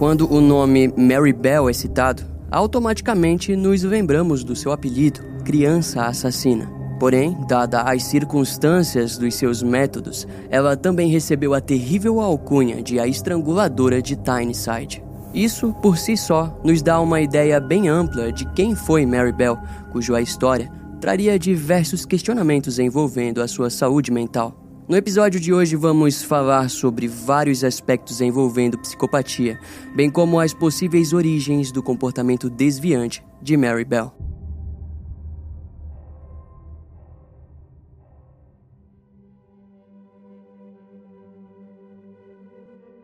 Quando o nome Mary Bell é citado, automaticamente nos lembramos do seu apelido, Criança Assassina. Porém, dada as circunstâncias dos seus métodos, ela também recebeu a terrível alcunha de a estranguladora de Tyneside. Isso, por si só, nos dá uma ideia bem ampla de quem foi Mary Bell, cuja história traria diversos questionamentos envolvendo a sua saúde mental. No episódio de hoje vamos falar sobre vários aspectos envolvendo psicopatia, bem como as possíveis origens do comportamento desviante de Mary Bell.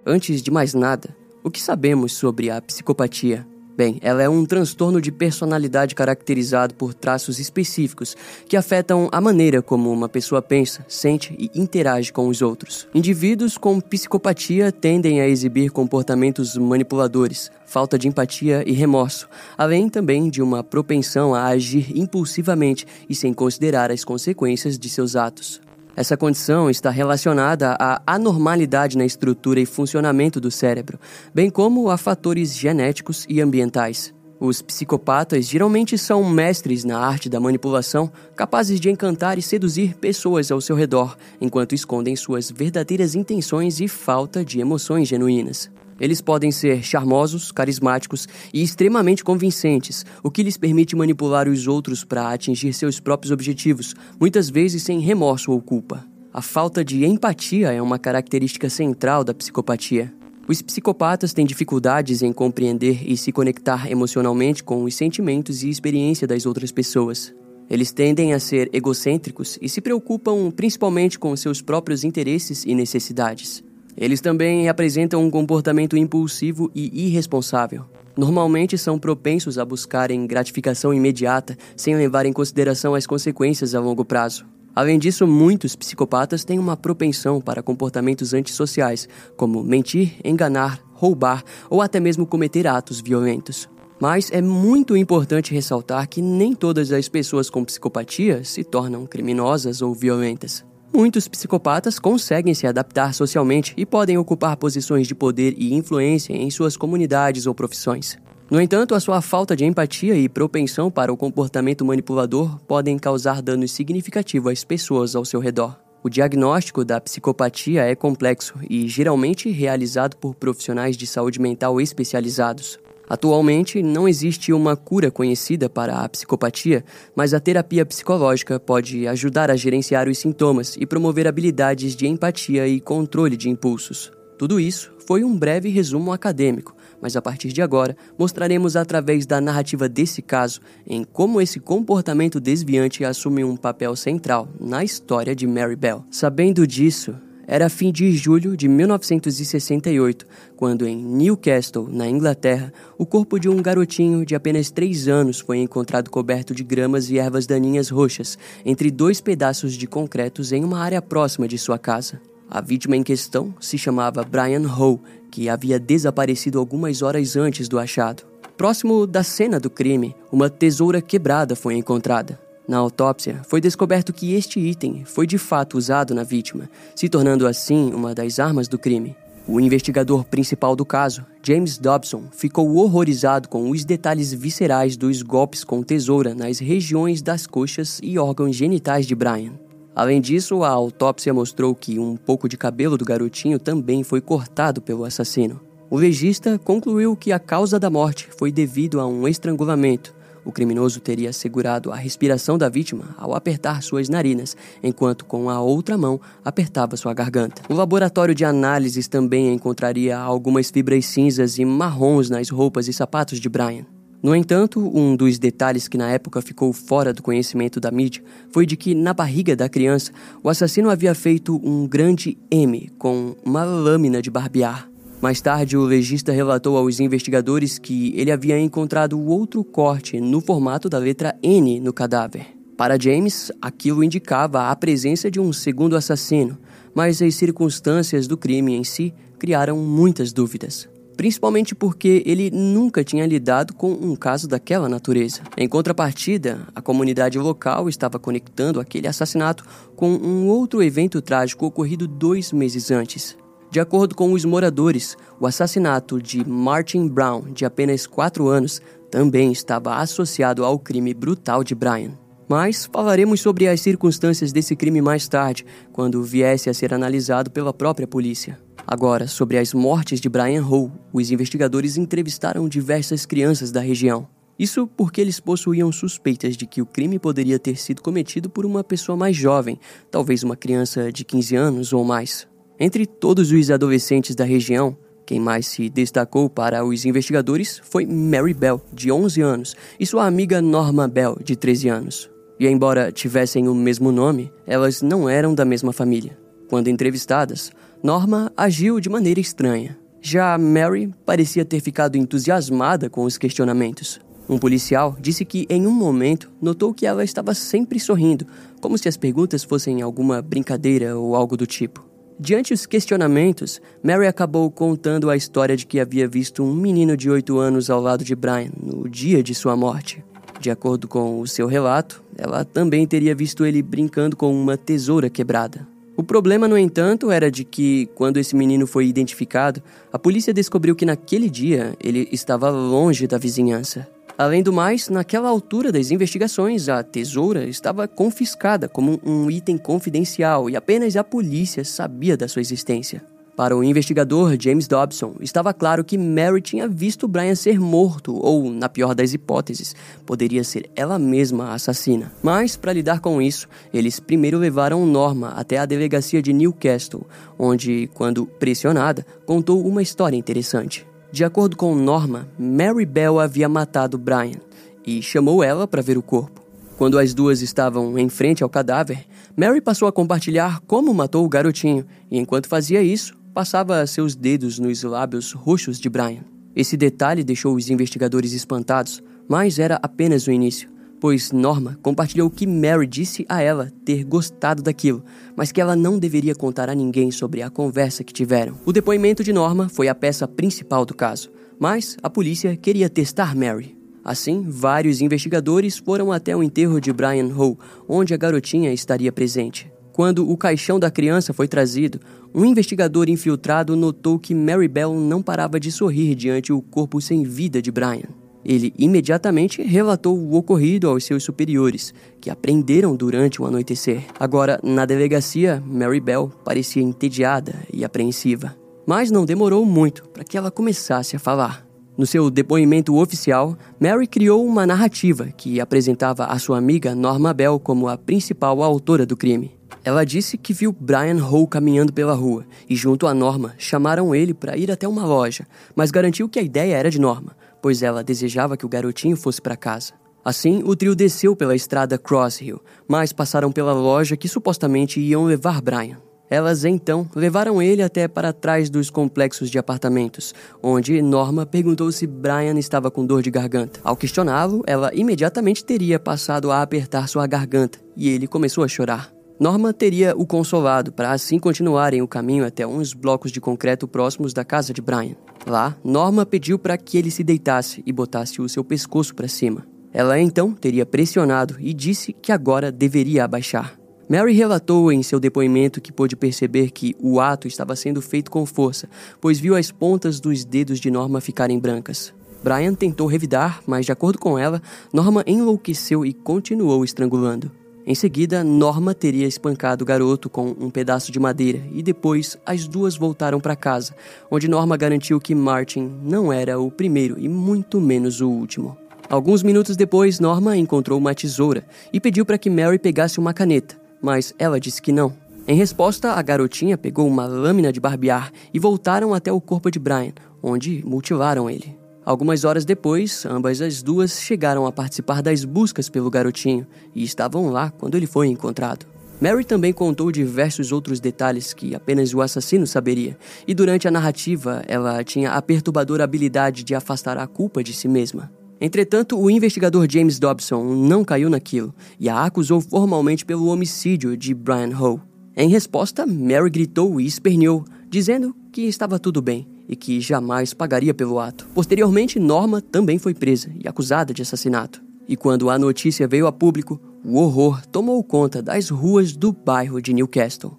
Antes de mais nada, o que sabemos sobre a psicopatia? Bem, ela é um transtorno de personalidade caracterizado por traços específicos que afetam a maneira como uma pessoa pensa, sente e interage com os outros. Indivíduos com psicopatia tendem a exibir comportamentos manipuladores, falta de empatia e remorso, além também de uma propensão a agir impulsivamente e sem considerar as consequências de seus atos. Essa condição está relacionada à anormalidade na estrutura e funcionamento do cérebro, bem como a fatores genéticos e ambientais. Os psicopatas geralmente são mestres na arte da manipulação, capazes de encantar e seduzir pessoas ao seu redor, enquanto escondem suas verdadeiras intenções e falta de emoções genuínas. Eles podem ser charmosos, carismáticos e extremamente convincentes, o que lhes permite manipular os outros para atingir seus próprios objetivos, muitas vezes sem remorso ou culpa. A falta de empatia é uma característica central da psicopatia. Os psicopatas têm dificuldades em compreender e se conectar emocionalmente com os sentimentos e experiência das outras pessoas. Eles tendem a ser egocêntricos e se preocupam principalmente com seus próprios interesses e necessidades. Eles também apresentam um comportamento impulsivo e irresponsável. Normalmente são propensos a buscarem gratificação imediata, sem levar em consideração as consequências a longo prazo. Além disso, muitos psicopatas têm uma propensão para comportamentos antissociais, como mentir, enganar, roubar ou até mesmo cometer atos violentos. Mas é muito importante ressaltar que nem todas as pessoas com psicopatia se tornam criminosas ou violentas. Muitos psicopatas conseguem se adaptar socialmente e podem ocupar posições de poder e influência em suas comunidades ou profissões. No entanto, a sua falta de empatia e propensão para o comportamento manipulador podem causar danos significativos às pessoas ao seu redor. O diagnóstico da psicopatia é complexo e geralmente realizado por profissionais de saúde mental especializados. Atualmente, não existe uma cura conhecida para a psicopatia, mas a terapia psicológica pode ajudar a gerenciar os sintomas e promover habilidades de empatia e controle de impulsos. Tudo isso foi um breve resumo acadêmico, mas a partir de agora mostraremos através da narrativa desse caso em como esse comportamento desviante assume um papel central na história de Mary Bell. Sabendo disso, era fim de julho de 1968, quando em Newcastle, na Inglaterra, o corpo de um garotinho de apenas três anos foi encontrado coberto de gramas e ervas daninhas roxas entre dois pedaços de concretos em uma área próxima de sua casa. A vítima em questão se chamava Brian Howe, que havia desaparecido algumas horas antes do achado. Próximo da cena do crime, uma tesoura quebrada foi encontrada. Na autópsia, foi descoberto que este item foi de fato usado na vítima, se tornando assim uma das armas do crime. O investigador principal do caso, James Dobson, ficou horrorizado com os detalhes viscerais dos golpes com tesoura nas regiões das coxas e órgãos genitais de Brian. Além disso, a autópsia mostrou que um pouco de cabelo do garotinho também foi cortado pelo assassino. O legista concluiu que a causa da morte foi devido a um estrangulamento, o criminoso teria segurado a respiração da vítima ao apertar suas narinas, enquanto com a outra mão apertava sua garganta. O laboratório de análises também encontraria algumas fibras cinzas e marrons nas roupas e sapatos de Brian. No entanto, um dos detalhes que na época ficou fora do conhecimento da mídia foi de que na barriga da criança o assassino havia feito um grande M com uma lâmina de barbear. Mais tarde, o legista relatou aos investigadores que ele havia encontrado outro corte no formato da letra N no cadáver. Para James, aquilo indicava a presença de um segundo assassino, mas as circunstâncias do crime em si criaram muitas dúvidas. Principalmente porque ele nunca tinha lidado com um caso daquela natureza. Em contrapartida, a comunidade local estava conectando aquele assassinato com um outro evento trágico ocorrido dois meses antes. De acordo com os moradores, o assassinato de Martin Brown, de apenas 4 anos, também estava associado ao crime brutal de Brian. Mas falaremos sobre as circunstâncias desse crime mais tarde, quando viesse a ser analisado pela própria polícia. Agora, sobre as mortes de Brian Hall, os investigadores entrevistaram diversas crianças da região. Isso porque eles possuíam suspeitas de que o crime poderia ter sido cometido por uma pessoa mais jovem, talvez uma criança de 15 anos ou mais. Entre todos os adolescentes da região, quem mais se destacou para os investigadores foi Mary Bell, de 11 anos, e sua amiga Norma Bell, de 13 anos. E embora tivessem o mesmo nome, elas não eram da mesma família. Quando entrevistadas, Norma agiu de maneira estranha. Já Mary parecia ter ficado entusiasmada com os questionamentos. Um policial disse que, em um momento, notou que ela estava sempre sorrindo, como se as perguntas fossem alguma brincadeira ou algo do tipo. Diante os questionamentos, Mary acabou contando a história de que havia visto um menino de 8 anos ao lado de Brian no dia de sua morte. De acordo com o seu relato, ela também teria visto ele brincando com uma tesoura quebrada. O problema, no entanto, era de que, quando esse menino foi identificado, a polícia descobriu que naquele dia ele estava longe da vizinhança. Além do mais, naquela altura das investigações, a tesoura estava confiscada como um item confidencial e apenas a polícia sabia da sua existência. Para o investigador James Dobson, estava claro que Mary tinha visto Brian ser morto, ou, na pior das hipóteses, poderia ser ela mesma a assassina. Mas, para lidar com isso, eles primeiro levaram Norma até a delegacia de Newcastle, onde, quando pressionada, contou uma história interessante. De acordo com Norma, Mary Bell havia matado Brian e chamou ela para ver o corpo. Quando as duas estavam em frente ao cadáver, Mary passou a compartilhar como matou o garotinho, e enquanto fazia isso, passava seus dedos nos lábios roxos de Brian. Esse detalhe deixou os investigadores espantados, mas era apenas o início, pois Norma compartilhou que Mary disse a ela ter gostado daquilo, mas que ela não deveria contar a ninguém sobre a conversa que tiveram. O depoimento de Norma foi a peça principal do caso, mas a polícia queria testar Mary. Assim, vários investigadores foram até o enterro de Brian Hall, onde a garotinha estaria presente. Quando o caixão da criança foi trazido, um investigador infiltrado notou que Mary Bell não parava de sorrir diante o corpo sem vida de Brian. Ele imediatamente relatou o ocorrido aos seus superiores, que aprenderam durante o anoitecer. Agora, na delegacia, Mary Bell parecia entediada e apreensiva. Mas não demorou muito para que ela começasse a falar. No seu depoimento oficial, Mary criou uma narrativa que apresentava a sua amiga Norma Bell como a principal autora do crime. Ela disse que viu Brian Hall caminhando pela rua e, junto a Norma, chamaram ele para ir até uma loja, mas garantiu que a ideia era de Norma, pois ela desejava que o garotinho fosse para casa. Assim, o trio desceu pela estrada Cross Hill, mas passaram pela loja que supostamente iam levar Brian. Elas então levaram ele até para trás dos complexos de apartamentos, onde Norma perguntou se Brian estava com dor de garganta. Ao questioná-lo, ela imediatamente teria passado a apertar sua garganta e ele começou a chorar. Norma teria o consolado para assim continuarem o caminho até uns blocos de concreto próximos da casa de Brian. Lá, Norma pediu para que ele se deitasse e botasse o seu pescoço para cima. Ela então teria pressionado e disse que agora deveria abaixar. Mary relatou em seu depoimento que pôde perceber que o ato estava sendo feito com força, pois viu as pontas dos dedos de Norma ficarem brancas. Brian tentou revidar, mas, de acordo com ela, Norma enlouqueceu e continuou estrangulando. Em seguida, Norma teria espancado o garoto com um pedaço de madeira e depois as duas voltaram para casa, onde Norma garantiu que Martin não era o primeiro e muito menos o último. Alguns minutos depois, Norma encontrou uma tesoura e pediu para que Mary pegasse uma caneta, mas ela disse que não. Em resposta, a garotinha pegou uma lâmina de barbear e voltaram até o corpo de Brian, onde mutilaram ele. Algumas horas depois, ambas as duas chegaram a participar das buscas pelo garotinho e estavam lá quando ele foi encontrado. Mary também contou diversos outros detalhes que apenas o assassino saberia, e durante a narrativa ela tinha a perturbadora habilidade de afastar a culpa de si mesma. Entretanto, o investigador James Dobson não caiu naquilo e a acusou formalmente pelo homicídio de Brian Hall. Em resposta, Mary gritou e esperneou, dizendo que estava tudo bem e que jamais pagaria pelo ato. Posteriormente, Norma também foi presa e acusada de assassinato. E quando a notícia veio a público, o horror tomou conta das ruas do bairro de Newcastle.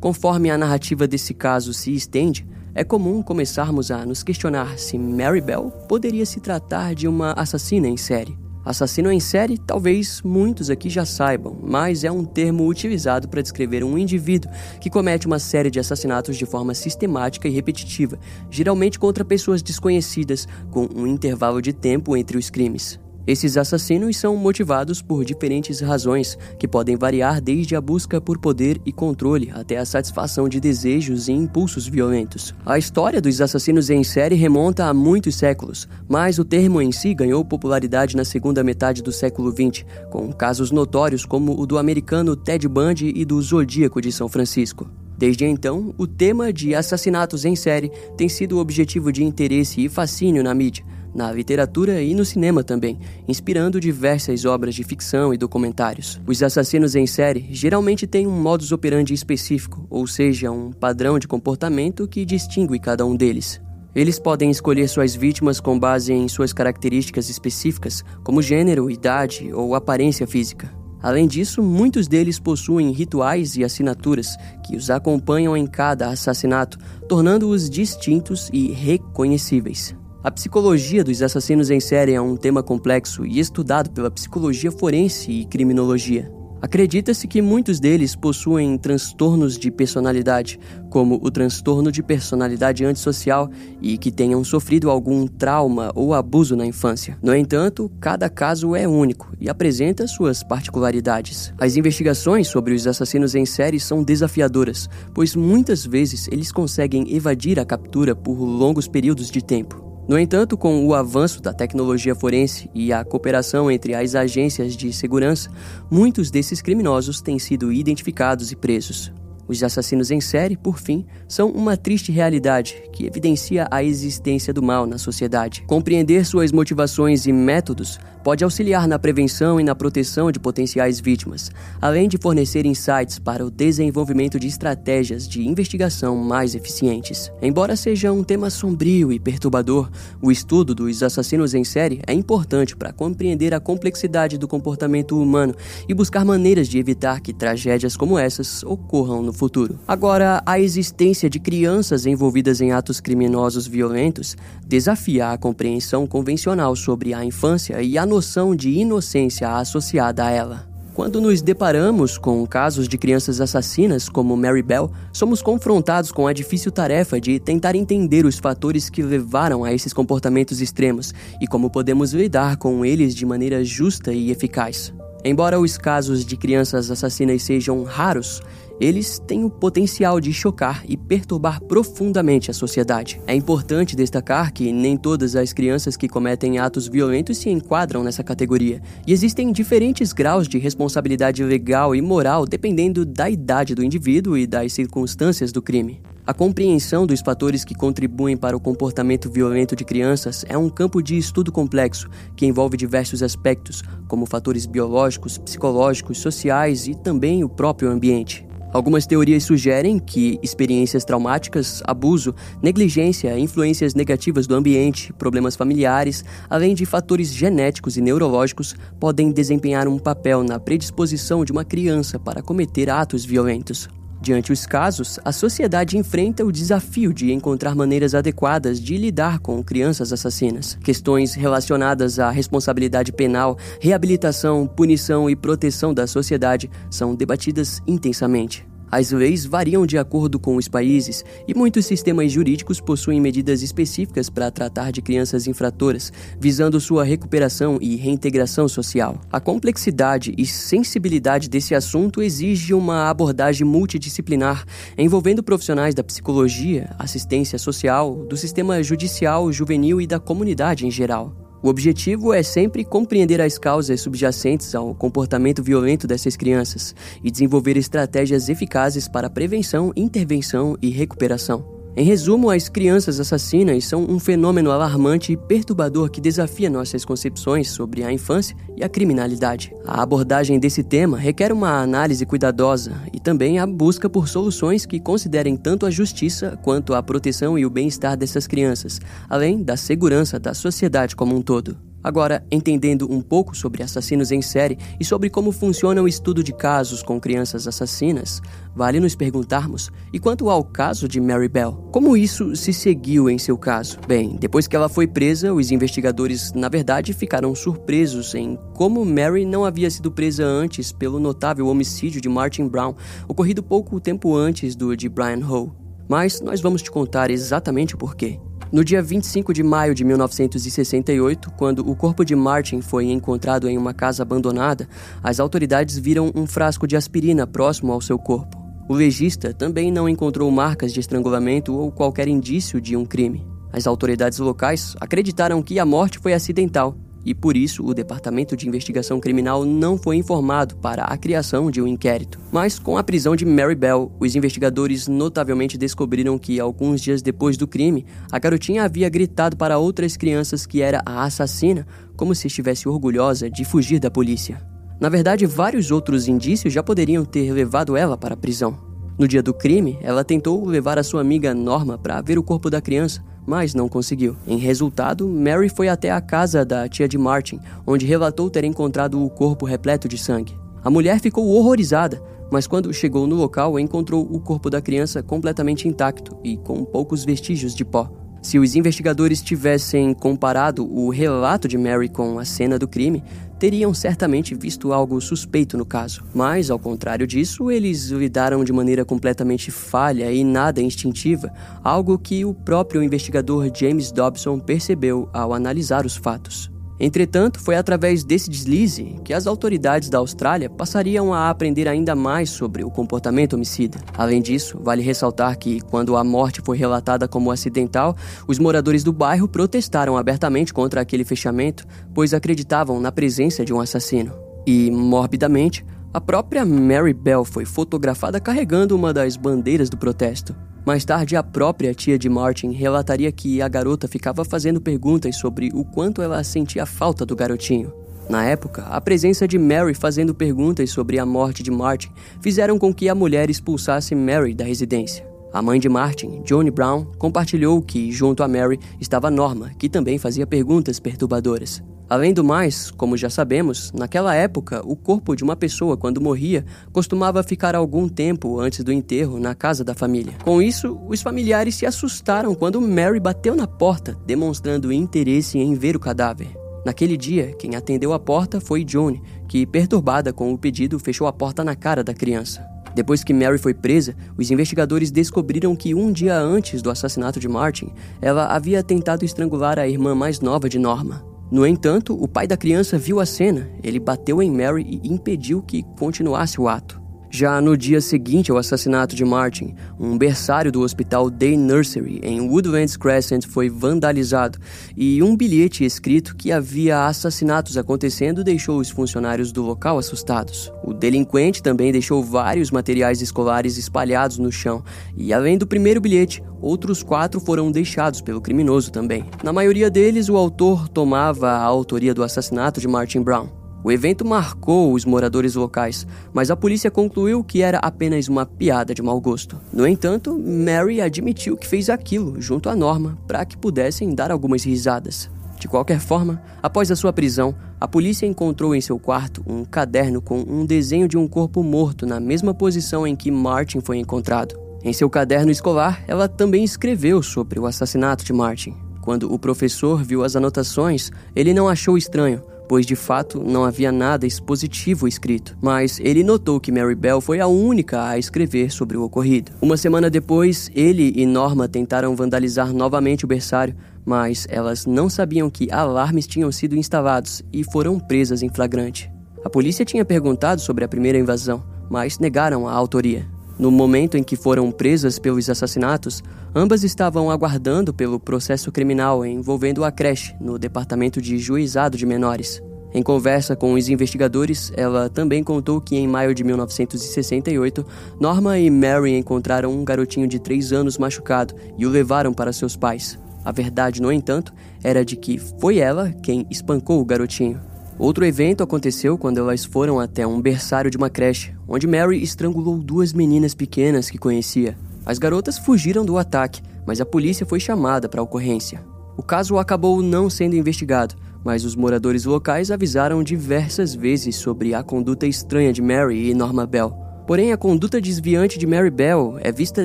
Conforme a narrativa desse caso se estende, é comum começarmos a nos questionar se Mary Bell poderia se tratar de uma assassina em série. Assassino em série, talvez muitos aqui já saibam, mas é um termo utilizado para descrever um indivíduo que comete uma série de assassinatos de forma sistemática e repetitiva, geralmente contra pessoas desconhecidas, com um intervalo de tempo entre os crimes. Esses assassinos são motivados por diferentes razões, que podem variar desde a busca por poder e controle até a satisfação de desejos e impulsos violentos. A história dos assassinos em série remonta a muitos séculos, mas o termo em si ganhou popularidade na segunda metade do século XX, com casos notórios como o do americano Ted Bundy e do Zodíaco de São Francisco. Desde então, o tema de assassinatos em série tem sido objetivo de interesse e fascínio na mídia, na literatura e no cinema também, inspirando diversas obras de ficção e documentários. Os assassinos em série geralmente têm um modus operandi específico, ou seja, um padrão de comportamento que distingue cada um deles. Eles podem escolher suas vítimas com base em suas características específicas, como gênero, idade ou aparência física. Além disso, muitos deles possuem rituais e assinaturas que os acompanham em cada assassinato, tornando-os distintos e reconhecíveis. A psicologia dos assassinos em série é um tema complexo e estudado pela psicologia forense e criminologia. Acredita-se que muitos deles possuem transtornos de personalidade, como o transtorno de personalidade antissocial, e que tenham sofrido algum trauma ou abuso na infância. No entanto, cada caso é único e apresenta suas particularidades. As investigações sobre os assassinos em série são desafiadoras, pois muitas vezes eles conseguem evadir a captura por longos períodos de tempo. No entanto, com o avanço da tecnologia forense e a cooperação entre as agências de segurança, muitos desses criminosos têm sido identificados e presos. Os assassinos em série, por fim, são uma triste realidade que evidencia a existência do mal na sociedade. Compreender suas motivações e métodos pode auxiliar na prevenção e na proteção de potenciais vítimas, além de fornecer insights para o desenvolvimento de estratégias de investigação mais eficientes. Embora seja um tema sombrio e perturbador, o estudo dos assassinos em série é importante para compreender a complexidade do comportamento humano e buscar maneiras de evitar que tragédias como essas ocorram no futuro. Agora, a existência de crianças envolvidas em atos criminosos violentos desafia a compreensão convencional sobre a infância e a noção de inocência associada a ela. Quando nos deparamos com casos de crianças assassinas como Mary Bell, somos confrontados com a difícil tarefa de tentar entender os fatores que levaram a esses comportamentos extremos e como podemos lidar com eles de maneira justa e eficaz. Embora os casos de crianças assassinas sejam raros, eles têm o potencial de chocar e perturbar profundamente a sociedade. É importante destacar que nem todas as crianças que cometem atos violentos se enquadram nessa categoria, e existem diferentes graus de responsabilidade legal e moral dependendo da idade do indivíduo e das circunstâncias do crime. A compreensão dos fatores que contribuem para o comportamento violento de crianças é um campo de estudo complexo que envolve diversos aspectos, como fatores biológicos, psicológicos, sociais e também o próprio ambiente. Algumas teorias sugerem que experiências traumáticas, abuso, negligência, influências negativas do ambiente, problemas familiares, além de fatores genéticos e neurológicos, podem desempenhar um papel na predisposição de uma criança para cometer atos violentos. Diante os casos, a sociedade enfrenta o desafio de encontrar maneiras adequadas de lidar com crianças assassinas. Questões relacionadas à responsabilidade penal, reabilitação, punição e proteção da sociedade são debatidas intensamente. As leis variam de acordo com os países e muitos sistemas jurídicos possuem medidas específicas para tratar de crianças infratoras, visando sua recuperação e reintegração social. A complexidade e sensibilidade desse assunto exige uma abordagem multidisciplinar, envolvendo profissionais da psicologia, assistência social, do sistema judicial, juvenil e da comunidade em geral. O objetivo é sempre compreender as causas subjacentes ao comportamento violento dessas crianças e desenvolver estratégias eficazes para prevenção, intervenção e recuperação. Em resumo, as crianças assassinas são um fenômeno alarmante e perturbador que desafia nossas concepções sobre a infância e a criminalidade. A abordagem desse tema requer uma análise cuidadosa e também a busca por soluções que considerem tanto a justiça quanto a proteção e o bem-estar dessas crianças, além da segurança da sociedade como um todo. Agora, entendendo um pouco sobre assassinos em série e sobre como funciona o estudo de casos com crianças assassinas, vale nos perguntarmos: e quanto ao caso de Mary Bell? Como isso se seguiu em seu caso? Bem, depois que ela foi presa, os investigadores, na verdade, ficaram surpresos em como Mary não havia sido presa antes pelo notável homicídio de Martin Brown, ocorrido pouco tempo antes do de Brian Howe. Mas nós vamos te contar exatamente o porquê. No dia 25 de maio de 1968, quando o corpo de Martin foi encontrado em uma casa abandonada, as autoridades viram um frasco de aspirina próximo ao seu corpo. O legista também não encontrou marcas de estrangulamento ou qualquer indício de um crime. As autoridades locais acreditaram que a morte foi acidental e por isso o Departamento de Investigação Criminal não foi informado para a criação de um inquérito. Mas com a prisão de Mary Bell, os investigadores notavelmente descobriram que alguns dias depois do crime, a garotinha havia gritado para outras crianças que era a assassina, como se estivesse orgulhosa de fugir da polícia. Na verdade, vários outros indícios já poderiam ter levado ela para a prisão. No dia do crime, ela tentou levar a sua amiga Norma para ver o corpo da criança, mas não conseguiu. Em resultado, Mary foi até a casa da tia de Martin, onde relatou ter encontrado o corpo repleto de sangue. A mulher ficou horrorizada, mas quando chegou no local, encontrou o corpo da criança completamente intacto e com poucos vestígios de pó. Se os investigadores tivessem comparado o relato de Mary com a cena do crime, teriam certamente visto algo suspeito no caso. Mas, ao contrário disso, eles lidaram de maneira completamente falha e nada instintiva, algo que o próprio investigador James Dobson percebeu ao analisar os fatos. Entretanto, foi através desse deslize que as autoridades da Austrália passariam a aprender ainda mais sobre o comportamento homicida. Além disso, vale ressaltar que, quando a morte foi relatada como acidental, os moradores do bairro protestaram abertamente contra aquele fechamento, pois acreditavam na presença de um assassino. E, morbidamente, a própria Mary Bell foi fotografada carregando uma das bandeiras do protesto. Mais tarde, a própria tia de Martin relataria que a garota ficava fazendo perguntas sobre o quanto ela sentia falta do garotinho. Na época, a presença de Mary fazendo perguntas sobre a morte de Martin fizeram com que a mulher expulsasse Mary da residência. A mãe de Martin, Johnny Brown, compartilhou que, junto a Mary, estava Norma, que também fazia perguntas perturbadoras. Além do mais, como já sabemos, naquela época, o corpo de uma pessoa, quando morria, costumava ficar algum tempo antes do enterro na casa da família. Com isso, os familiares se assustaram quando Mary bateu na porta, demonstrando interesse em ver o cadáver. Naquele dia, quem atendeu a porta foi Johnny, que, perturbada com o pedido, fechou a porta na cara da criança. Depois que Mary foi presa, os investigadores descobriram que um dia antes do assassinato de Martin, ela havia tentado estrangular a irmã mais nova de Norma. No entanto, o pai da criança viu a cena, ele bateu em Mary e impediu que continuasse o ato. Já no dia seguinte ao assassinato de Martin, um berçário do hospital Day Nursery em Woodlands Crescent foi vandalizado e um bilhete escrito que havia assassinatos acontecendo deixou os funcionários do local assustados. O delinquente também deixou vários materiais escolares espalhados no chão e, além do primeiro bilhete, outros quatro foram deixados pelo criminoso também. Na maioria deles, o autor tomava a autoria do assassinato de Martin Brown. O evento marcou os moradores locais, mas a polícia concluiu que era apenas uma piada de mau gosto. No entanto, Mary admitiu que fez aquilo junto à Norma para que pudessem dar algumas risadas. De qualquer forma, após a sua prisão, a polícia encontrou em seu quarto um caderno com um desenho de um corpo morto na mesma posição em que Martin foi encontrado. Em seu caderno escolar, ela também escreveu sobre o assassinato de Martin. Quando o professor viu as anotações, ele não achou estranho, pois de fato não havia nada expositivo escrito. Mas ele notou que Mary Bell foi a única a escrever sobre o ocorrido. Uma semana depois, ele e Norma tentaram vandalizar novamente o berçário, mas elas não sabiam que alarmes tinham sido instalados e foram presas em flagrante. A polícia tinha perguntado sobre a primeira invasão, mas negaram a autoria. No momento em que foram presas pelos assassinatos, ambas estavam aguardando pelo processo criminal envolvendo a creche no Departamento de Juizado de Menores. Em conversa com os investigadores, ela também contou que em maio de 1968, Norma e Mary encontraram um garotinho de 3 anos machucado e o levaram para seus pais. A verdade, no entanto, era de que foi ela quem espancou o garotinho. Outro evento aconteceu quando elas foram até um berçário de uma creche, onde Mary estrangulou duas meninas pequenas que conhecia. As garotas fugiram do ataque, mas a polícia foi chamada para a ocorrência. O caso acabou não sendo investigado, mas os moradores locais avisaram diversas vezes sobre a conduta estranha de Mary e Norma Bell. Porém, a conduta desviante de Mary Bell é vista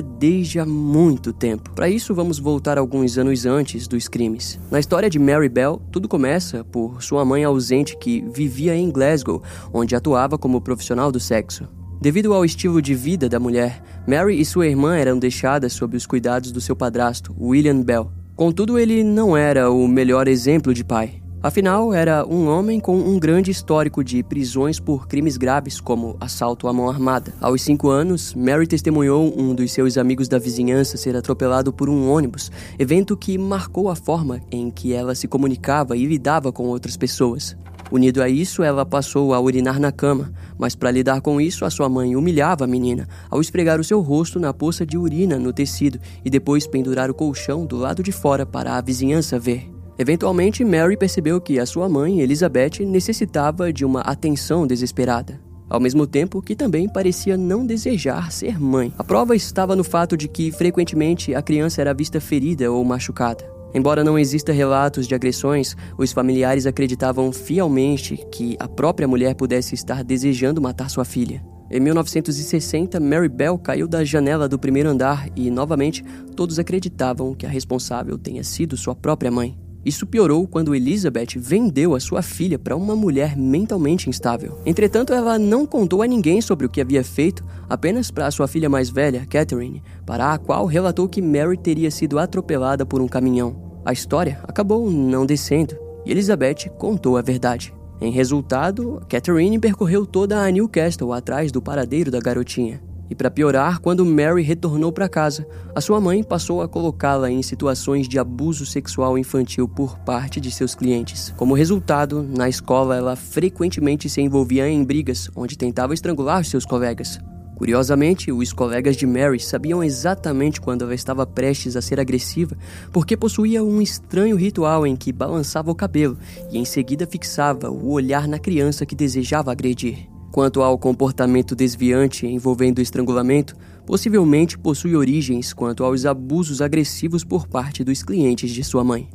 desde há muito tempo. Para isso, vamos voltar alguns anos antes dos crimes. Na história de Mary Bell, tudo começa por sua mãe ausente que vivia em Glasgow, onde atuava como profissional do sexo. Devido ao estilo de vida da mulher, Mary e sua irmã eram deixadas sob os cuidados do seu padrasto, William Bell. Contudo, ele não era o melhor exemplo de pai. Afinal, era um homem com um grande histórico de prisões por crimes graves, como assalto à mão armada. Aos cinco anos, Mary testemunhou um dos seus amigos da vizinhança ser atropelado por um ônibus, evento que marcou a forma em que ela se comunicava e lidava com outras pessoas. Unido a isso, ela passou a urinar na cama, mas para lidar com isso, a sua mãe humilhava a menina ao esfregar o seu rosto na poça de urina no tecido e depois pendurar o colchão do lado de fora para a vizinhança ver. Eventualmente, Mary percebeu que a sua mãe, Elizabeth, necessitava de uma atenção desesperada. Ao mesmo tempo que também parecia não desejar ser mãe. A prova estava no fato de que, frequentemente, a criança era vista ferida ou machucada. Embora não exista relatos de agressões, os familiares acreditavam fielmente que a própria mulher pudesse estar desejando matar sua filha. Em 1960, Mary Bell caiu da janela do primeiro andar e, novamente, todos acreditavam que a responsável tenha sido sua própria mãe. Isso piorou quando Elizabeth vendeu a sua filha para uma mulher mentalmente instável. Entretanto, ela não contou a ninguém sobre o que havia feito, apenas para sua filha mais velha, Catherine, para a qual relatou que Mary teria sido atropelada por um caminhão. A história acabou não descendo e Elizabeth contou a verdade. Em resultado, Catherine percorreu toda a Newcastle atrás do paradeiro da garotinha. E para piorar, quando Mary retornou para casa, a sua mãe passou a colocá-la em situações de abuso sexual infantil por parte de seus clientes. Como resultado, na escola ela frequentemente se envolvia em brigas onde tentava estrangular seus colegas. Curiosamente, os colegas de Mary sabiam exatamente quando ela estava prestes a ser agressiva, porque possuía um estranho ritual em que balançava o cabelo e em seguida fixava o olhar na criança que desejava agredir. Quanto ao comportamento desviante envolvendo estrangulamento, possivelmente possui origens quanto aos abusos agressivos por parte dos clientes de sua mãe.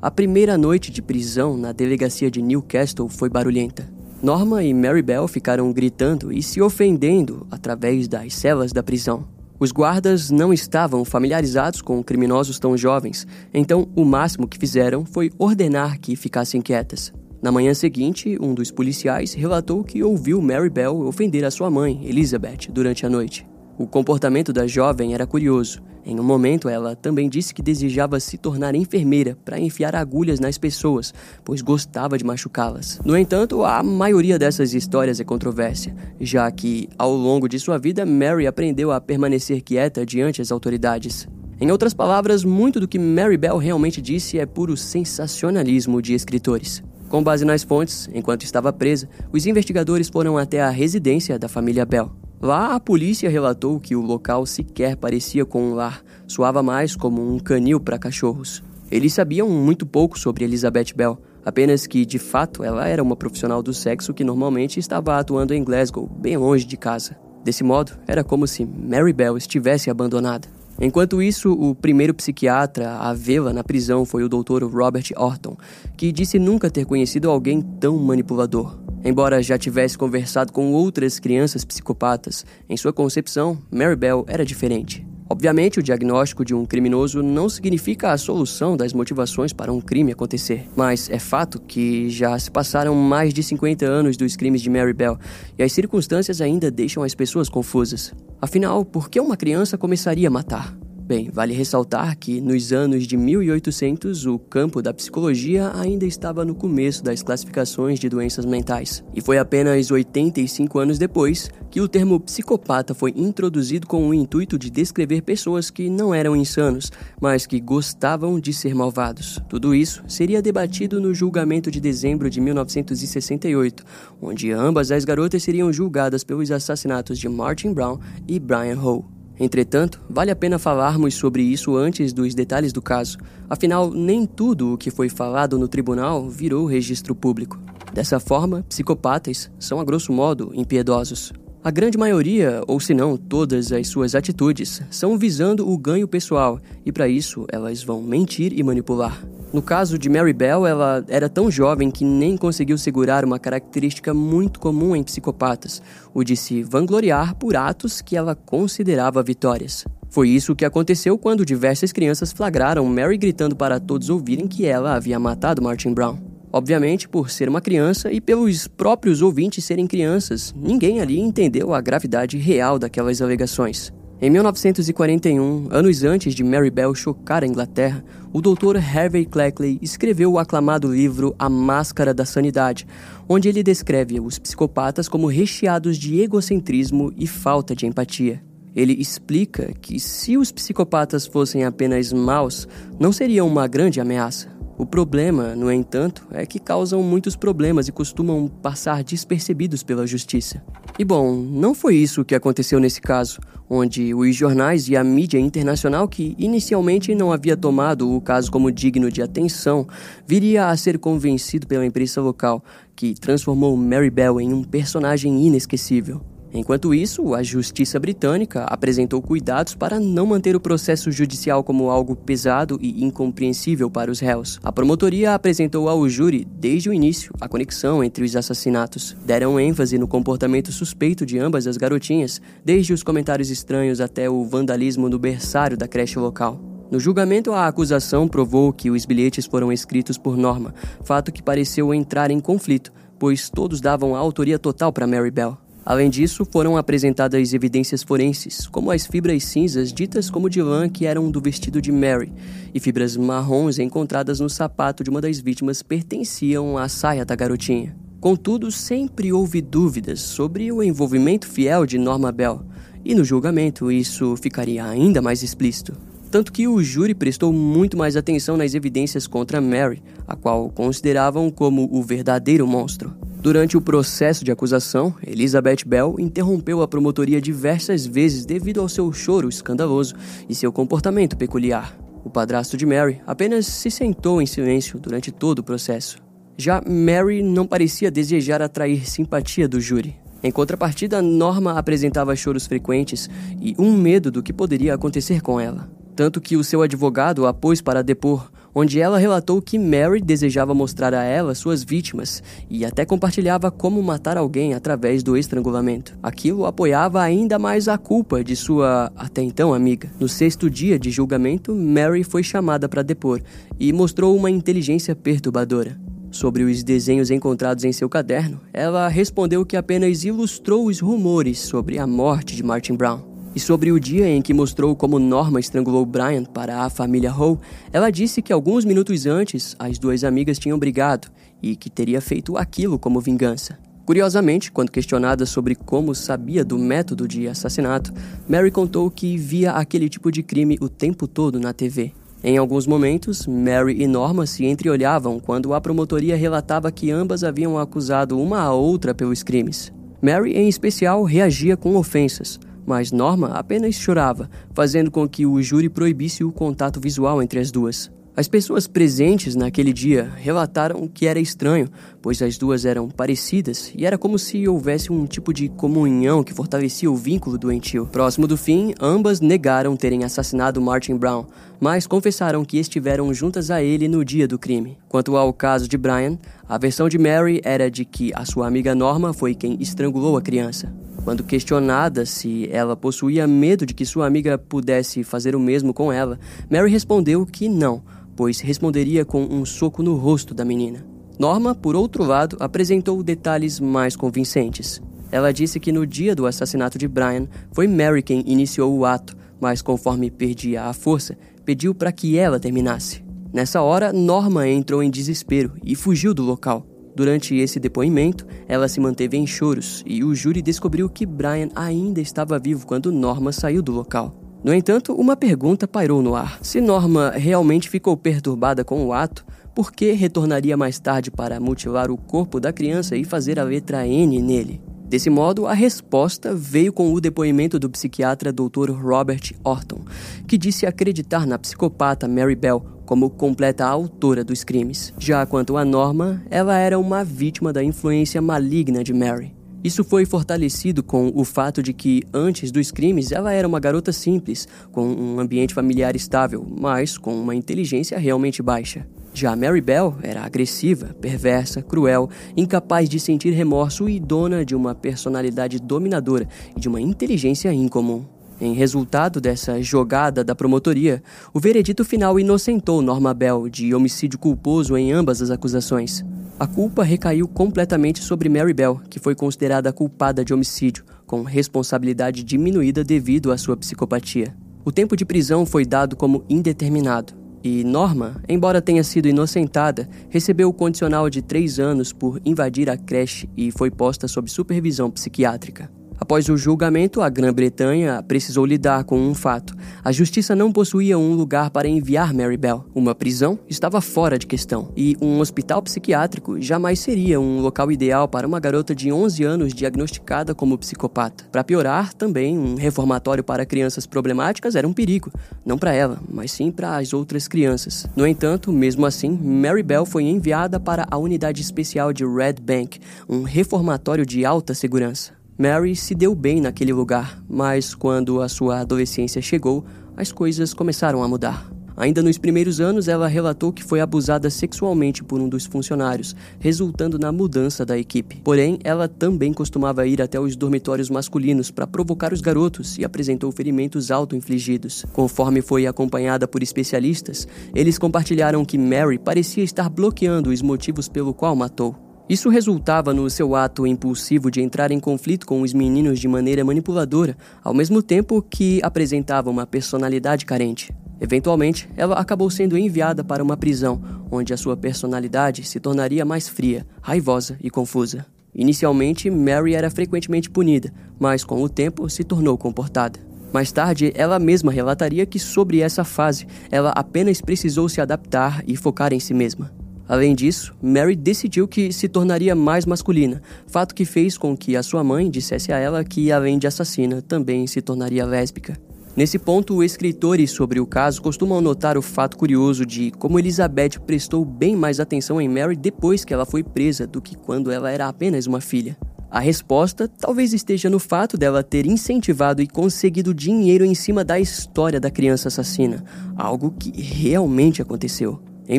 A primeira noite de prisão na delegacia de Newcastle foi barulhenta. Norma e Mary Bell ficaram gritando e se ofendendo através das celas da prisão. Os guardas não estavam familiarizados com criminosos tão jovens, então o máximo que fizeram foi ordenar que ficassem quietas. Na manhã seguinte, um dos policiais relatou que ouviu Mary Bell ofender a sua mãe, Elizabeth, durante a noite. O comportamento da jovem era curioso. Em um momento, ela também disse que desejava se tornar enfermeira para enfiar agulhas nas pessoas, pois gostava de machucá-las. No entanto, a maioria dessas histórias é controvérsia, já que, ao longo de sua vida, Mary aprendeu a permanecer quieta diante as autoridades. Em outras palavras, muito do que Mary Bell realmente disse é puro sensacionalismo de escritores. Com base nas fontes, enquanto estava presa, os investigadores foram até a residência da família Bell. Lá, a polícia relatou que o local sequer parecia com um lar, soava mais como um canil para cachorros. Eles sabiam muito pouco sobre Elizabeth Bell, apenas que, de fato, ela era uma profissional do sexo que normalmente estava atuando em Glasgow, bem longe de casa. Desse modo, era como se Mary Bell estivesse abandonada. Enquanto isso, o primeiro psiquiatra a vê-la na prisão foi o Dr. Robert Orton, que disse nunca ter conhecido alguém tão manipulador. Embora já tivesse conversado com outras crianças psicopatas, em sua concepção, Mary Bell era diferente. Obviamente, o diagnóstico de um criminoso não significa a solução das motivações para um crime acontecer, mas é fato que já se passaram mais de 50 anos dos crimes de Mary Bell e as circunstâncias ainda deixam as pessoas confusas. Afinal, por que uma criança começaria a matar? Bem, vale ressaltar que nos anos de 1800 o campo da psicologia ainda estava no começo das classificações de doenças mentais, e foi apenas 85 anos depois que o termo psicopata foi introduzido com o intuito de descrever pessoas que não eram insanos, mas que gostavam de ser malvados. Tudo isso seria debatido no julgamento de dezembro de 1968, onde ambas as garotas seriam julgadas pelos assassinatos de Martin Brown e Brian Hall. Entretanto, vale a pena falarmos sobre isso antes dos detalhes do caso, afinal, nem tudo o que foi falado no tribunal virou registro público. Dessa forma, psicopatas são, a grosso modo, impiedosos. A grande maioria, ou se não todas as suas atitudes, são visando o ganho pessoal, e para isso elas vão mentir e manipular. No caso de Mary Bell, ela era tão jovem que nem conseguiu segurar uma característica muito comum em psicopatas, o de se vangloriar por atos que ela considerava vitórias. Foi isso que aconteceu quando diversas crianças flagraram Mary gritando para todos ouvirem que ela havia matado Martin Brown. Obviamente, por ser uma criança e pelos próprios ouvintes serem crianças, ninguém ali entendeu a gravidade real daquelas alegações. Em 1941, anos antes de Mary Bell chocar a Inglaterra, o Dr. Harvey Cleckley escreveu o aclamado livro A Máscara da Sanidade, onde ele descreve os psicopatas como recheados de egocentrismo e falta de empatia. Ele explica que se os psicopatas fossem apenas maus, não seriam uma grande ameaça. O problema, no entanto, é que causam muitos problemas e costumam passar despercebidos pela justiça. E bom, não foi isso que aconteceu nesse caso, onde os jornais e a mídia internacional, que inicialmente não havia tomado o caso como digno de atenção, viria a ser convencido pela imprensa local, que transformou Mary Bell em um personagem inesquecível. Enquanto isso, a justiça britânica apresentou cuidados para não manter o processo judicial como algo pesado e incompreensível para os réus. A promotoria apresentou ao júri, desde o início, a conexão entre os assassinatos. Deram ênfase no comportamento suspeito de ambas as garotinhas, desde os comentários estranhos até o vandalismo no berçário da creche local. No julgamento, a acusação provou que os bilhetes foram escritos por Norma, fato que pareceu entrar em conflito, pois todos davam a autoria total para Mary Bell. Além disso, foram apresentadas evidências forenses, como as fibras cinzas ditas como de lã que eram do vestido de Mary, e fibras marrons encontradas no sapato de uma das vítimas pertenciam à saia da garotinha. Contudo, sempre houve dúvidas sobre o envolvimento fiel de Norma Bell, e no julgamento isso ficaria ainda mais explícito. Tanto que o júri prestou muito mais atenção nas evidências contra Mary, a qual consideravam como o verdadeiro monstro. Durante o processo de acusação, Elizabeth Bell interrompeu a promotoria diversas vezes devido ao seu choro escandaloso e seu comportamento peculiar. O padrasto de Mary apenas se sentou em silêncio durante todo o processo. Já Mary não parecia desejar atrair simpatia do júri. Em contrapartida, Norma apresentava choros frequentes e um medo do que poderia acontecer com ela. Tanto que o seu advogado a pôs para depor, onde ela relatou que Mary desejava mostrar a ela suas vítimas e até compartilhava como matar alguém através do estrangulamento. Aquilo apoiava ainda mais a culpa de sua até então amiga. No sexto dia de julgamento, Mary foi chamada para depor e mostrou uma inteligência perturbadora. Sobre os desenhos encontrados em seu caderno, ela respondeu que apenas ilustrou os rumores sobre a morte de Martin Brown. E sobre o dia em que mostrou como Norma estrangulou Brian para a família Howe, ela disse que alguns minutos antes as duas amigas tinham brigado e que teria feito aquilo como vingança. Curiosamente, quando questionada sobre como sabia do método de assassinato, Mary contou que via aquele tipo de crime o tempo todo na TV. Em alguns momentos, Mary e Norma se entreolhavam quando a promotoria relatava que ambas haviam acusado uma a outra pelos crimes. Mary, em especial, reagia com ofensas, mas Norma apenas chorava, fazendo com que o júri proibisse o contato visual entre as duas. As pessoas presentes naquele dia relataram que era estranho, pois as duas eram parecidas e era como se houvesse um tipo de comunhão que fortalecia o vínculo doentio. Próximo do fim, ambas negaram terem assassinado Martin Brown, mas confessaram que estiveram juntas a ele no dia do crime. Quanto ao caso de Brian, a versão de Mary era de que a sua amiga Norma foi quem estrangulou a criança. Quando questionada se ela possuía medo de que sua amiga pudesse fazer o mesmo com ela, Mary respondeu que não, pois responderia com um soco no rosto da menina. Norma, por outro lado, apresentou detalhes mais convincentes. Ela disse que no dia do assassinato de Brian, foi Mary quem iniciou o ato, mas conforme perdia a força, pediu para que ela terminasse. Nessa hora, Norma entrou em desespero e fugiu do local. Durante esse depoimento, ela se manteve em choros e o júri descobriu que Brian ainda estava vivo quando Norma saiu do local. No entanto, uma pergunta pairou no ar. Se Norma realmente ficou perturbada com o ato, por que retornaria mais tarde para mutilar o corpo da criança e fazer a letra N nele? Desse modo, a resposta veio com o depoimento do psiquiatra Dr. Robert Orton, que disse acreditar na psicopata Mary Bell como completa autora dos crimes. Já quanto a Norma, ela era uma vítima da influência maligna de Mary. Isso foi fortalecido com o fato de que, antes dos crimes, ela era uma garota simples, com um ambiente familiar estável, mas com uma inteligência realmente baixa. Já Mary Bell era agressiva, perversa, cruel, incapaz de sentir remorso e dona de uma personalidade dominadora e de uma inteligência incomum. Em resultado dessa jogada da promotoria, o veredito final inocentou Norma Bell de homicídio culposo em ambas as acusações. A culpa recaiu completamente sobre Mary Bell, que foi considerada culpada de homicídio, com responsabilidade diminuída devido à sua psicopatia. O tempo de prisão foi dado como indeterminado, e Norma, embora tenha sido inocentada, recebeu o condicional de três anos por invadir a creche e foi posta sob supervisão psiquiátrica. Após o julgamento, a Grã-Bretanha precisou lidar com um fato. A justiça não possuía um lugar para enviar Mary Bell. Uma prisão estava fora de questão, e um hospital psiquiátrico jamais seria um local ideal para uma garota de 11 anos diagnosticada como psicopata. Para piorar, também um reformatório para crianças problemáticas era um perigo, não para ela, mas sim para as outras crianças. No entanto, mesmo assim, Mary Bell foi enviada para a unidade especial de Red Bank, um reformatório de alta segurança. Mary se deu bem naquele lugar, mas quando a sua adolescência chegou, as coisas começaram a mudar. Ainda nos primeiros anos, ela relatou que foi abusada sexualmente por um dos funcionários, resultando na mudança da equipe. Porém, ela também costumava ir até os dormitórios masculinos para provocar os garotos e apresentou ferimentos auto-infligidos. Conforme foi acompanhada por especialistas, eles compartilharam que Mary parecia estar bloqueando os motivos pelo qual matou. Isso resultava no seu ato impulsivo de entrar em conflito com os meninos de maneira manipuladora, ao mesmo tempo que apresentava uma personalidade carente. Eventualmente, ela acabou sendo enviada para uma prisão, onde a sua personalidade se tornaria mais fria, raivosa e confusa. Inicialmente, Mary era frequentemente punida, mas com o tempo se tornou comportada. Mais tarde, ela mesma relataria que sobre essa fase, ela apenas precisou se adaptar e focar em si mesma. Além disso, Mary decidiu que se tornaria mais masculina, fato que fez com que a sua mãe dissesse a ela que, além de assassina, também se tornaria lésbica. Nesse ponto, escritores sobre o caso costumam notar o fato curioso de como Elizabeth prestou bem mais atenção em Mary depois que ela foi presa do que quando ela era apenas uma filha. A resposta talvez esteja no fato dela ter incentivado e conseguido dinheiro em cima da história da criança assassina, algo que realmente aconteceu. Em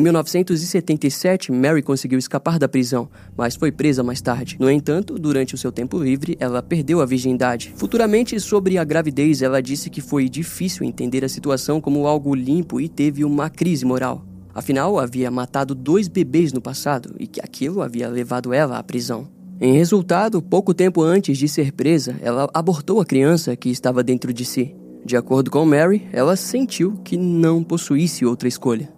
1977, Mary conseguiu escapar da prisão, mas foi presa mais tarde. No entanto, durante o seu tempo livre, ela perdeu a virgindade. Futuramente, sobre a gravidez, ela disse que foi difícil entender a situação como algo limpo e teve uma crise moral. Afinal, havia matado dois bebês no passado e que aquilo havia levado ela à prisão. Em resultado, pouco tempo antes de ser presa, ela abortou a criança que estava dentro de si. De acordo com Mary, ela sentiu que não possuísse outra escolha.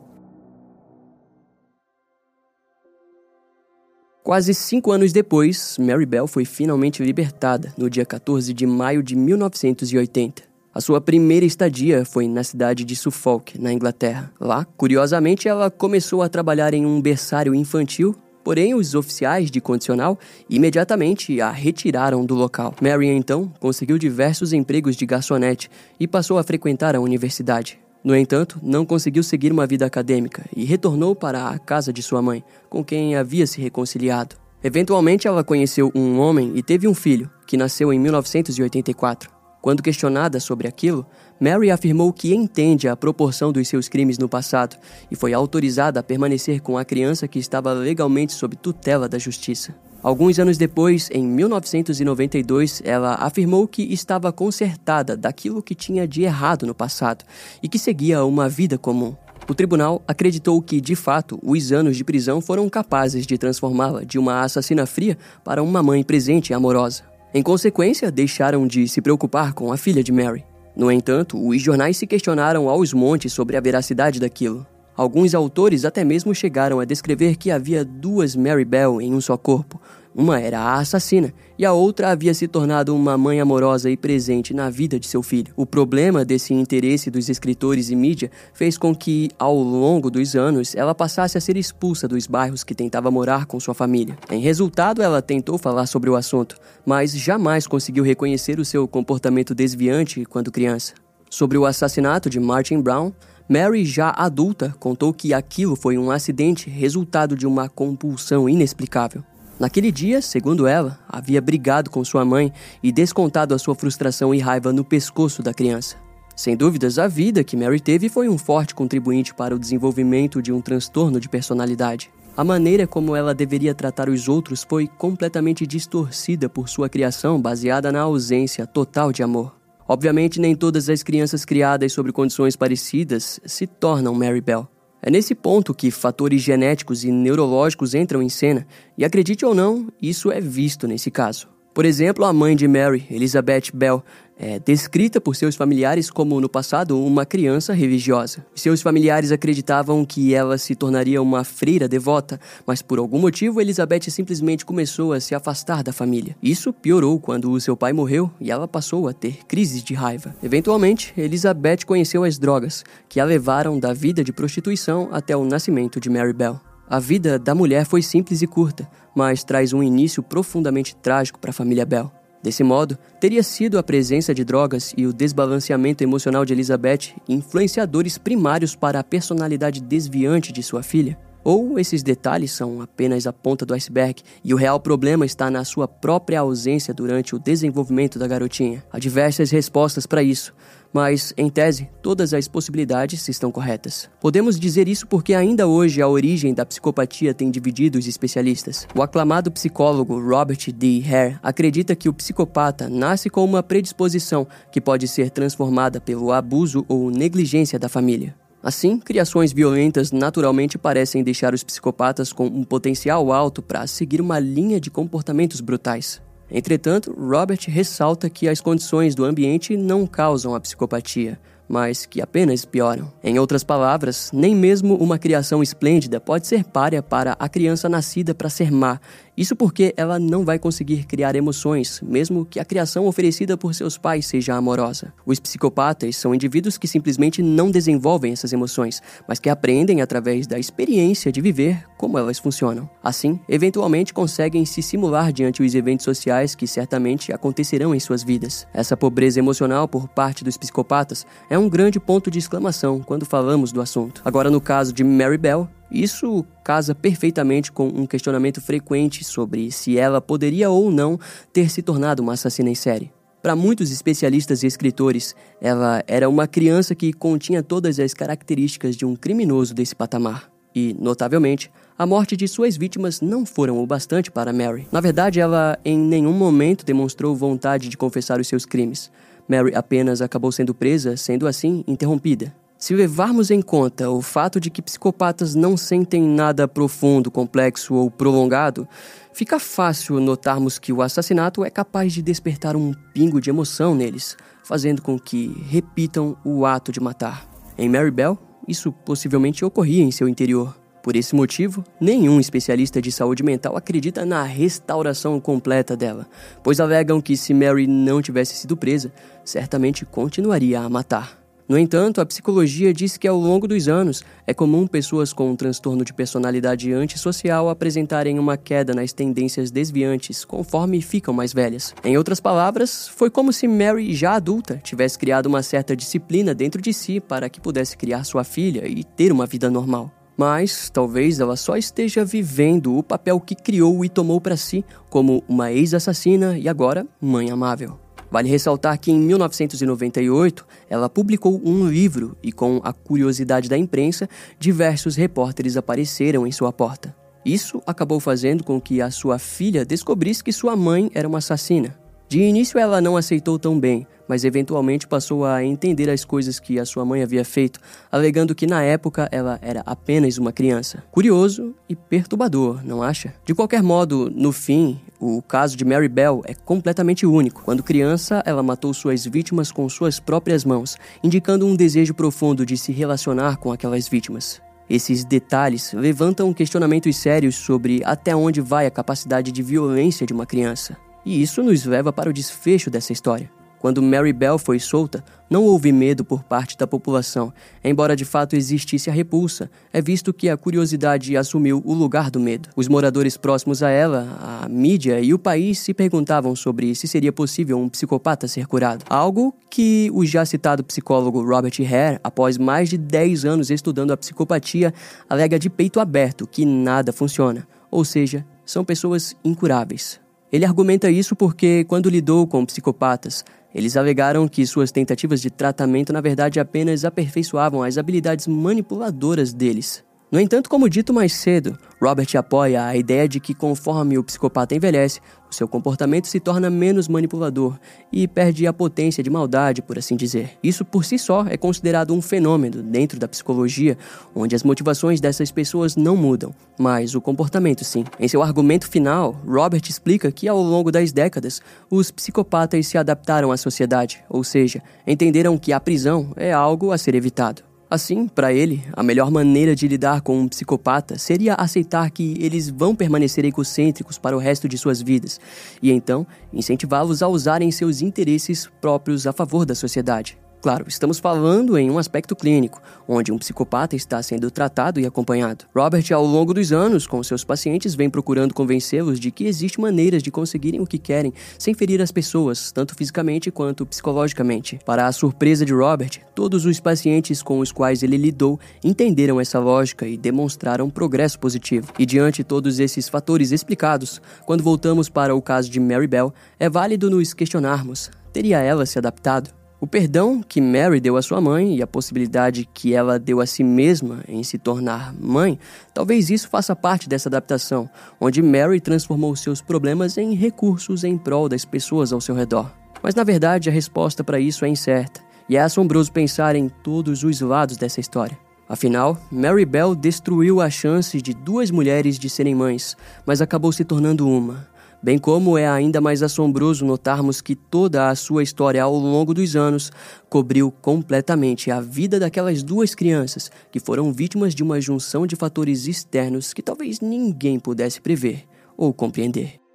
Quase cinco anos depois, Mary Bell foi finalmente libertada, no dia 14 de maio de 1980. A sua primeira estadia foi na cidade de Suffolk, na Inglaterra. Lá, curiosamente, ela começou a trabalhar em um berçário infantil, porém os oficiais de condicional imediatamente a retiraram do local. Mary então conseguiu diversos empregos de garçonete e passou a frequentar a universidade. No entanto, não conseguiu seguir uma vida acadêmica e retornou para a casa de sua mãe, com quem havia se reconciliado. Eventualmente, ela conheceu um homem e teve um filho, que nasceu em 1984. Quando questionada sobre aquilo, Mary afirmou que entende a proporção dos seus crimes no passado e foi autorizada a permanecer com a criança que estava legalmente sob tutela da justiça. Alguns anos depois, em 1992, ela afirmou que estava consertada daquilo que tinha de errado no passado e que seguia uma vida comum. O tribunal acreditou que, de fato, os anos de prisão foram capazes de transformá-la de uma assassina fria para uma mãe presente e amorosa. Em consequência, deixaram de se preocupar com a filha de Mary. No entanto, os jornais se questionaram aos montes sobre a veracidade daquilo. Alguns autores até mesmo chegaram a descrever que havia duas Mary Bell em um só corpo. Uma era a assassina e a outra havia se tornado uma mãe amorosa e presente na vida de seu filho. O problema desse interesse dos escritores e mídia fez com que, ao longo dos anos, ela passasse a ser expulsa dos bairros que tentava morar com sua família. Em resultado, ela tentou falar sobre o assunto, mas jamais conseguiu reconhecer o seu comportamento desviante quando criança. Sobre o assassinato de Martin Brown, Mary, já adulta, contou que aquilo foi um acidente resultado de uma compulsão inexplicável. Naquele dia, segundo ela, havia brigado com sua mãe e descontado a sua frustração e raiva no pescoço da criança. Sem dúvidas, a vida que Mary teve foi um forte contribuinte para o desenvolvimento de um transtorno de personalidade. A maneira como ela deveria tratar os outros foi completamente distorcida por sua criação baseada na ausência total de amor. Obviamente, nem todas as crianças criadas sob condições parecidas se tornam Mary Bell. É nesse ponto que fatores genéticos e neurológicos entram em cena, e acredite ou não, isso é visto nesse caso. Por exemplo, a mãe de Mary, Elizabeth Bell, é descrita por seus familiares como, no passado, uma criança religiosa. Seus familiares acreditavam que ela se tornaria uma freira devota, mas por algum motivo Elizabeth simplesmente começou a se afastar da família. Isso piorou quando o seu pai morreu e ela passou a ter crises de raiva. Eventualmente, Elizabeth conheceu as drogas, que a levaram da vida de prostituição até o nascimento de Mary Bell. A vida da mulher foi simples e curta, mas traz um início profundamente trágico para a família Bell. Desse modo, teria sido a presença de drogas e o desbalanceamento emocional de Elizabeth influenciadores primários para a personalidade desviante de sua filha? Ou esses detalhes são apenas a ponta do iceberg e o real problema está na sua própria ausência durante o desenvolvimento da garotinha? Há diversas respostas para isso, mas, em tese, todas as possibilidades estão corretas. Podemos dizer isso porque ainda hoje a origem da psicopatia tem dividido os especialistas. O aclamado psicólogo Robert D. Hare acredita que o psicopata nasce com uma predisposição que pode ser transformada pelo abuso ou negligência da família. Assim, criações violentas naturalmente parecem deixar os psicopatas com um potencial alto para seguir uma linha de comportamentos brutais. Entretanto, Robert ressalta que as condições do ambiente não causam a psicopatia, mas que apenas pioram. Em outras palavras, nem mesmo uma criação esplêndida pode ser párea para a criança nascida para ser má isso porque ela não vai conseguir criar emoções, mesmo que a criação oferecida por seus pais seja amorosa. Os psicopatas são indivíduos que simplesmente não desenvolvem essas emoções, mas que aprendem através da experiência de viver como elas funcionam. Assim, eventualmente conseguem se simular diante os eventos sociais que certamente acontecerão em suas vidas. Essa pobreza emocional por parte dos psicopatas é um grande ponto de exclamação quando falamos do assunto. Agora, no caso de Mary Bell, isso casa perfeitamente com um questionamento frequente sobre se ela poderia ou não ter se tornado uma assassina em série. Para muitos especialistas e escritores, ela era uma criança que continha todas as características de um criminoso desse patamar. E, notavelmente, a morte de suas vítimas não foram o bastante para Mary. Na verdade, ela em nenhum momento demonstrou vontade de confessar os seus crimes. Mary apenas acabou sendo presa, sendo assim interrompida. Se levarmos em conta o fato de que psicopatas não sentem nada profundo, complexo ou prolongado, fica fácil notarmos que o assassinato é capaz de despertar um pingo de emoção neles, fazendo com que repitam o ato de matar. Em Mary Bell, isso possivelmente ocorria em seu interior. Por esse motivo, nenhum especialista de saúde mental acredita na restauração completa dela, pois alegam que se Mary não tivesse sido presa, certamente continuaria a matar. No entanto, a psicologia diz que ao longo dos anos é comum pessoas com um transtorno de personalidade antissocial apresentarem uma queda nas tendências desviantes conforme ficam mais velhas. Em outras palavras, foi como se Mary, já adulta, tivesse criado uma certa disciplina dentro de si para que pudesse criar sua filha e ter uma vida normal. Mas talvez ela só esteja vivendo o papel que criou e tomou para si como uma ex-assassina e agora mãe amável. Vale ressaltar que em 1998 ela publicou um livro e, com a curiosidade da imprensa, diversos repórteres apareceram em sua porta. Isso acabou fazendo com que a sua filha descobrisse que sua mãe era uma assassina. De início ela não aceitou tão bem, mas eventualmente passou a entender as coisas que a sua mãe havia feito, alegando que na época ela era apenas uma criança. Curioso e perturbador, não acha? De qualquer modo, no fim, o caso de Mary Bell é completamente único. Quando criança, ela matou suas vítimas com suas próprias mãos, indicando um desejo profundo de se relacionar com aquelas vítimas. Esses detalhes levantam questionamentos sérios sobre até onde vai a capacidade de violência de uma criança. E isso nos leva para o desfecho dessa história. Quando Mary Bell foi solta, não houve medo por parte da população, embora de fato existisse a repulsa. É visto que a curiosidade assumiu o lugar do medo. Os moradores próximos a ela, a mídia e o país se perguntavam sobre se seria possível um psicopata ser curado. Algo que o já citado psicólogo Robert Hare, após mais de 10 anos estudando a psicopatia, alega de peito aberto que nada funciona ou seja, são pessoas incuráveis. Ele argumenta isso porque, quando lidou com psicopatas, eles alegaram que suas tentativas de tratamento na verdade apenas aperfeiçoavam as habilidades manipuladoras deles. No entanto, como dito mais cedo, Robert apoia a ideia de que conforme o psicopata envelhece, o seu comportamento se torna menos manipulador e perde a potência de maldade, por assim dizer. Isso por si só é considerado um fenômeno dentro da psicologia, onde as motivações dessas pessoas não mudam, mas o comportamento sim. Em seu argumento final, Robert explica que ao longo das décadas, os psicopatas se adaptaram à sociedade, ou seja, entenderam que a prisão é algo a ser evitado. Assim, para ele, a melhor maneira de lidar com um psicopata seria aceitar que eles vão permanecer egocêntricos para o resto de suas vidas e então incentivá-los a usarem seus interesses próprios a favor da sociedade. Claro, estamos falando em um aspecto clínico, onde um psicopata está sendo tratado e acompanhado. Robert, ao longo dos anos, com seus pacientes, vem procurando convencê-los de que existem maneiras de conseguirem o que querem sem ferir as pessoas, tanto fisicamente quanto psicologicamente. Para a surpresa de Robert, todos os pacientes com os quais ele lidou entenderam essa lógica e demonstraram progresso positivo. E diante todos esses fatores explicados, quando voltamos para o caso de Mary Bell, é válido nos questionarmos: teria ela se adaptado? O perdão que Mary deu à sua mãe e a possibilidade que ela deu a si mesma em se tornar mãe, talvez isso faça parte dessa adaptação, onde Mary transformou seus problemas em recursos em prol das pessoas ao seu redor. Mas na verdade a resposta para isso é incerta, e é assombroso pensar em todos os lados dessa história. Afinal, Mary Bell destruiu a chance de duas mulheres de serem mães, mas acabou se tornando uma Bem como é ainda mais assombroso notarmos que toda a sua história ao longo dos anos cobriu completamente a vida daquelas duas crianças que foram vítimas de uma junção de fatores externos que talvez ninguém pudesse prever ou compreender.